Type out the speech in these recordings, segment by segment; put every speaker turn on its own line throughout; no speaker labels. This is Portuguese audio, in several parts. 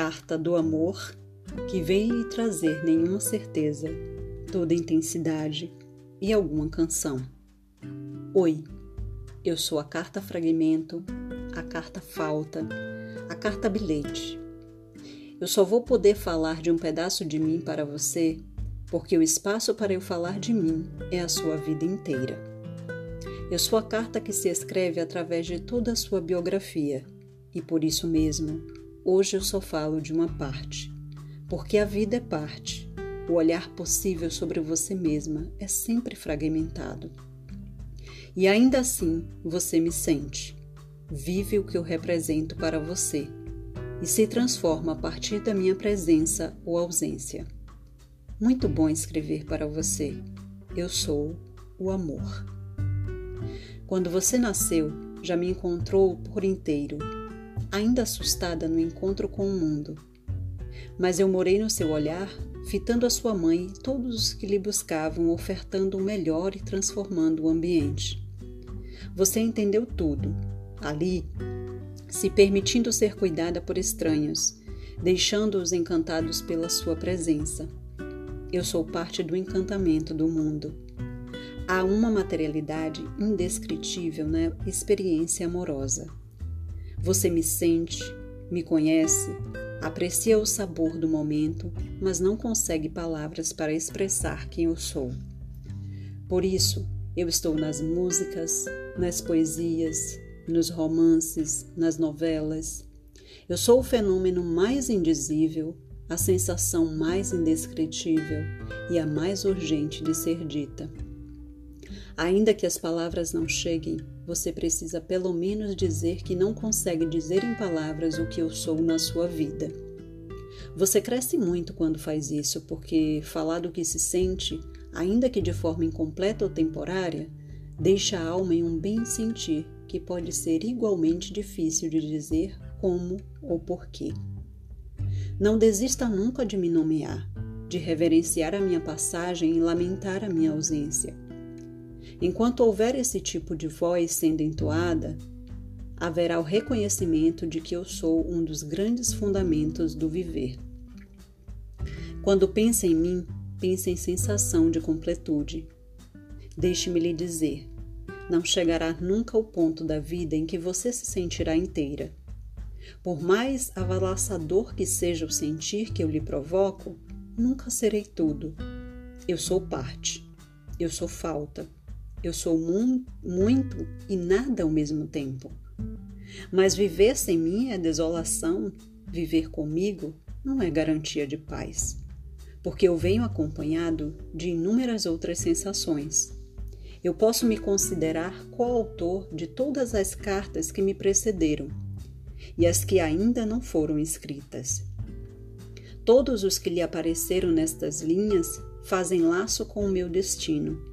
Carta do amor que lhe trazer nenhuma certeza, toda intensidade e alguma canção. Oi, eu sou a carta fragmento, a carta falta, a carta bilhete. Eu só vou poder falar de um pedaço de mim para você porque o espaço para eu falar de mim é a sua vida inteira. Eu sou a carta que se escreve através de toda a sua biografia, e por isso mesmo, hoje eu só falo de uma parte. Porque a vida é parte. O olhar possível sobre você mesma é sempre fragmentado. E ainda assim, você me sente. Vive o que eu represento para você e se transforma a partir da minha presença ou ausência. Muito bom escrever para você. Eu sou o amor. Quando você nasceu, já me encontrou por inteiro, ainda assustada no encontro com o mundo. Mas eu morei no seu olhar, fitando a sua mãe e todos os que lhe buscavam, ofertando o melhor e transformando o ambiente. Você entendeu tudo, ali, se permitindo ser cuidada por estranhos, deixando-os encantados pela sua presença. Eu sou parte do encantamento do mundo há uma materialidade indescritível na experiência amorosa. Você me sente, me conhece, aprecia o sabor do momento, mas não consegue palavras para expressar quem eu sou. Por isso, eu estou nas músicas, nas poesias, nos romances, nas novelas. Eu sou o fenômeno mais indizível, a sensação mais indescritível e a mais urgente de ser dita. Ainda que as palavras não cheguem, você precisa pelo menos dizer que não consegue dizer em palavras o que eu sou na sua vida. Você cresce muito quando faz isso, porque falar do que se sente, ainda que de forma incompleta ou temporária, deixa a alma em um bem-sentir que pode ser igualmente difícil de dizer como ou porquê. Não desista nunca de me nomear, de reverenciar a minha passagem e lamentar a minha ausência Enquanto houver esse tipo de voz sendo entoada, haverá o reconhecimento de que eu sou um dos grandes fundamentos do viver. Quando pensa em mim, pensa em sensação de completude. Deixe-me lhe dizer, não chegará nunca ao ponto da vida em que você se sentirá inteira. Por mais avalaçador que seja o sentir que eu lhe provoco, nunca serei tudo. Eu sou parte. Eu sou falta. Eu sou mu muito e nada ao mesmo tempo. Mas viver sem mim é desolação, viver comigo não é garantia de paz, porque eu venho acompanhado de inúmeras outras sensações. Eu posso me considerar coautor de todas as cartas que me precederam e as que ainda não foram escritas. Todos os que lhe apareceram nestas linhas fazem laço com o meu destino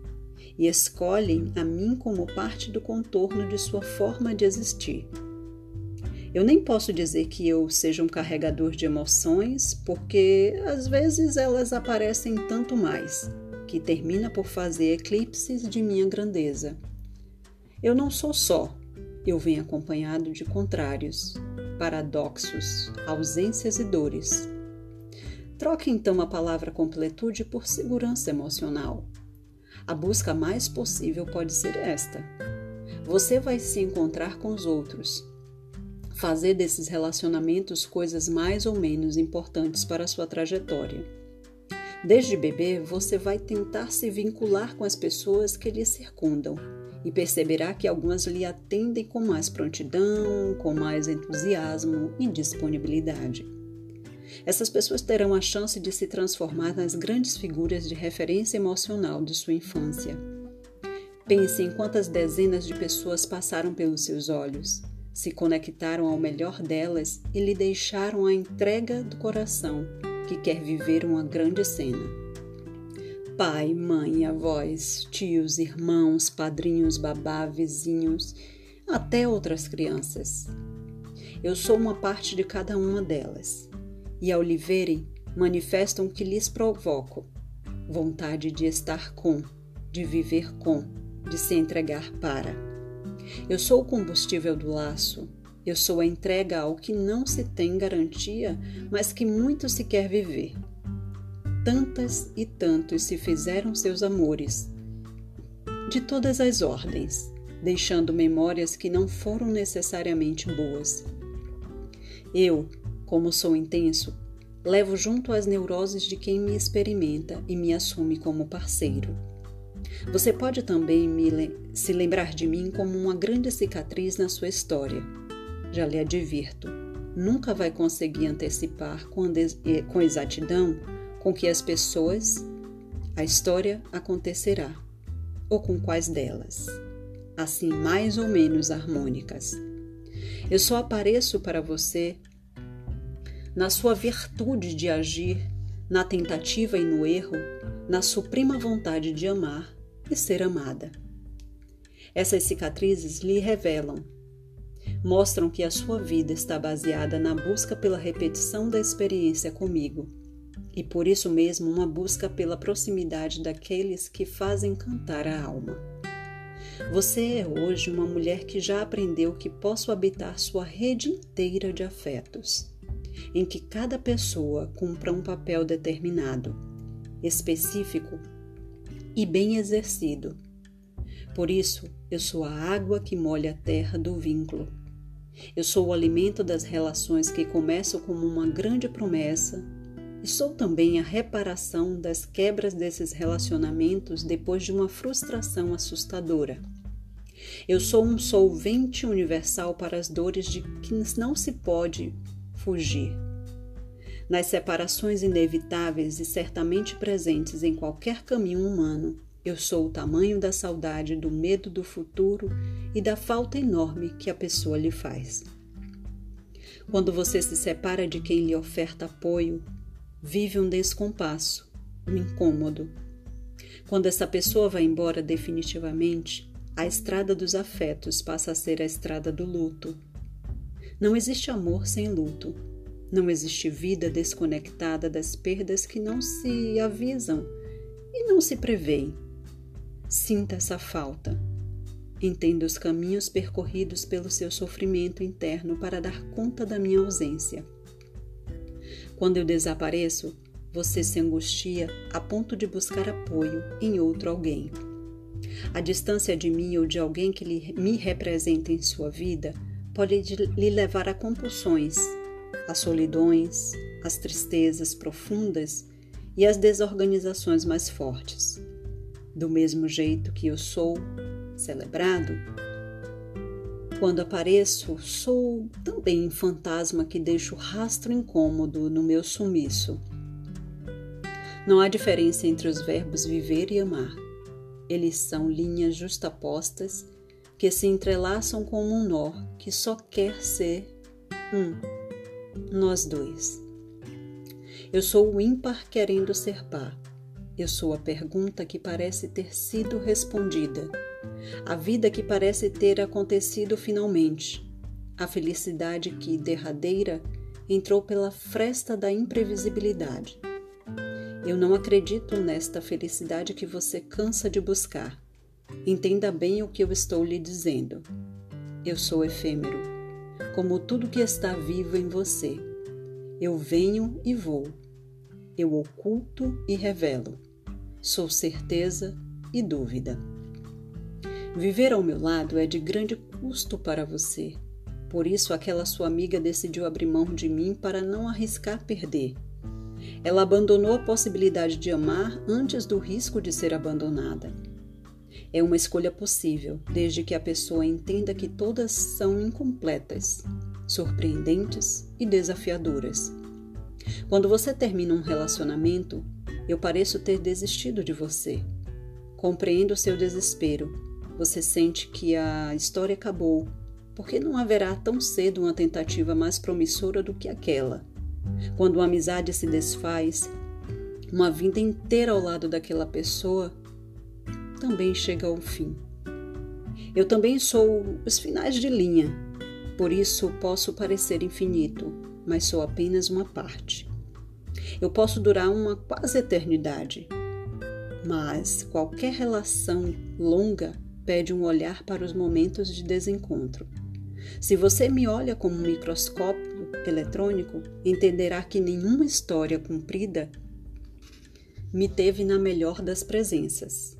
e escolhem a mim como parte do contorno de sua forma de existir. Eu nem posso dizer que eu seja um carregador de emoções, porque às vezes elas aparecem tanto mais, que termina por fazer eclipses de minha grandeza. Eu não sou só, eu venho acompanhado de contrários, paradoxos, ausências e dores. Troque então a palavra completude por segurança emocional. A busca mais possível pode ser esta. Você vai se encontrar com os outros, fazer desses relacionamentos coisas mais ou menos importantes para a sua trajetória. Desde bebê, você vai tentar se vincular com as pessoas que lhe circundam e perceberá que algumas lhe atendem com mais prontidão, com mais entusiasmo e disponibilidade. Essas pessoas terão a chance de se transformar nas grandes figuras de referência emocional de sua infância. Pense em quantas dezenas de pessoas passaram pelos seus olhos, se conectaram ao melhor delas e lhe deixaram a entrega do coração que quer viver uma grande cena. Pai, mãe, avós, tios, irmãos, padrinhos, babá, vizinhos, até outras crianças. Eu sou uma parte de cada uma delas e ao lhe verem, manifestam que lhes provoco vontade de estar com, de viver com, de se entregar para. Eu sou o combustível do laço, Eu sou a entrega ao que não se tem garantia, mas que muito se quer viver. Tantas e tantos se fizeram seus amores, de todas as ordens, deixando memórias que não foram necessariamente boas. Eu, como sou intenso, levo junto as neuroses de quem me experimenta e me assume como parceiro. Você pode também me, se lembrar de mim como uma grande cicatriz na sua história já lhe advirto, nunca vai conseguir antecipar com, com exatidão com que as pessoas, a história acontecerá, ou com quais delas, assim mais ou menos harmônicas. Eu só apareço para você na sua virtude de agir, na tentativa e no erro, na suprema vontade de amar e ser amada. Essas cicatrizes lhe revelam mostram que a sua vida está baseada na busca pela repetição da experiência comigo e por isso mesmo uma busca pela proximidade daqueles que fazem cantar a alma. Você é hoje uma mulher que já aprendeu que posso habitar sua rede inteira de afetos, em que cada pessoa cumpra um papel determinado, específico e bem exercido. Por isso, eu sou a água que molha a terra do vínculo eu sou o alimento das relações que começam como uma grande promessa e sou também a reparação das quebras desses relacionamentos depois de uma frustração assustadora. Eu sou um solvente universal para as dores de que não se pode fugir. Nas separações inevitáveis e certamente presentes em qualquer caminho humano, eu sou o tamanho da saudade, do medo do futuro e da falta enorme que a pessoa lhe faz. Quando você se separa de quem lhe oferta apoio, vive um descompasso, um incômodo. Quando essa pessoa vai embora definitivamente, a estrada dos afetos passa a ser a estrada do luto. Não existe amor sem luto. Não existe vida desconectada das perdas que não se avisam e não se preveem. Sinta essa falta. Entenda os caminhos percorridos pelo seu sofrimento interno para dar conta da minha ausência. Quando eu desapareço, você se angustia a ponto de buscar apoio em outro alguém. A distância de mim ou de alguém que me representa em sua vida pode lhe levar a compulsões, a solidões, as tristezas profundas e as desorganizações mais fortes. Do mesmo jeito que eu sou celebrado, quando apareço, sou também um fantasma que deixa o rastro incômodo no meu sumiço. Não há diferença entre os verbos viver e amar. Eles são linhas justapostas que se entrelaçam como um nó que só quer ser um, nós dois. Eu sou o ímpar querendo ser par eu sou a pergunta que parece ter sido respondida, a vida que parece ter acontecido finalmente, a felicidade que, derradeira, entrou pela fresta da imprevisibilidade. Eu não acredito nesta felicidade que você cansa de buscar. Entenda bem o que eu estou lhe dizendo. Eu sou efêmero, como tudo que está vivo em você. Eu venho e vou. Eu oculto e revelo sou certeza e dúvida. Viver ao meu lado é de grande custo para você. Por isso, aquela sua amiga decidiu abrir mão de mim para não arriscar perder. Ela abandonou a possibilidade de amar antes do risco de ser abandonada. É uma escolha possível, desde que a pessoa entenda que todas são incompletas, surpreendentes e desafiadoras. Quando você termina um relacionamento, eu pareço ter desistido de você. Compreendo seu desespero. Você sente que a história acabou, porque não haverá tão cedo uma tentativa mais promissora do que aquela. Quando uma amizade se desfaz, uma vida inteira ao lado daquela pessoa também chega ao fim. Eu também sou os finais de linha, por isso posso parecer infinito, mas sou apenas uma parte. Eu posso durar uma quase eternidade, mas qualquer relação longa pede um olhar para os momentos de desencontro. Se você me olha como um microscópio eletrônico, entenderá que nenhuma história cumprida me teve na melhor das presenças.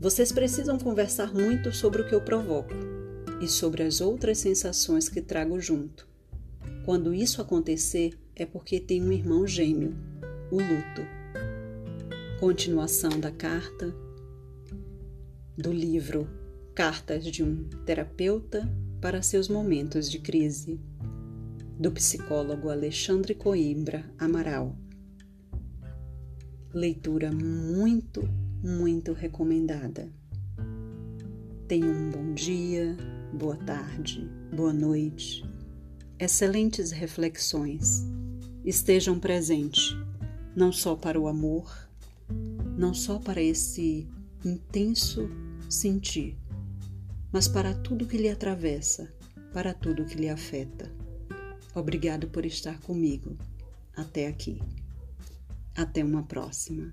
Vocês precisam conversar muito sobre o que eu provoco e sobre as outras sensações que trago junto. Quando isso acontecer, é porque tem um irmão gêmeo, o luto. Continuação da carta do livro Cartas de um Terapeuta para seus momentos de crise, do psicólogo Alexandre Coimbra Amaral. Leitura muito, muito recomendada. Tenha um bom dia, boa tarde, boa noite. Excelentes reflexões. Estejam presentes, não só para o amor, não só para esse intenso sentir, mas para tudo que lhe atravessa, para tudo que lhe afeta. Obrigado por estar comigo até aqui. Até uma próxima.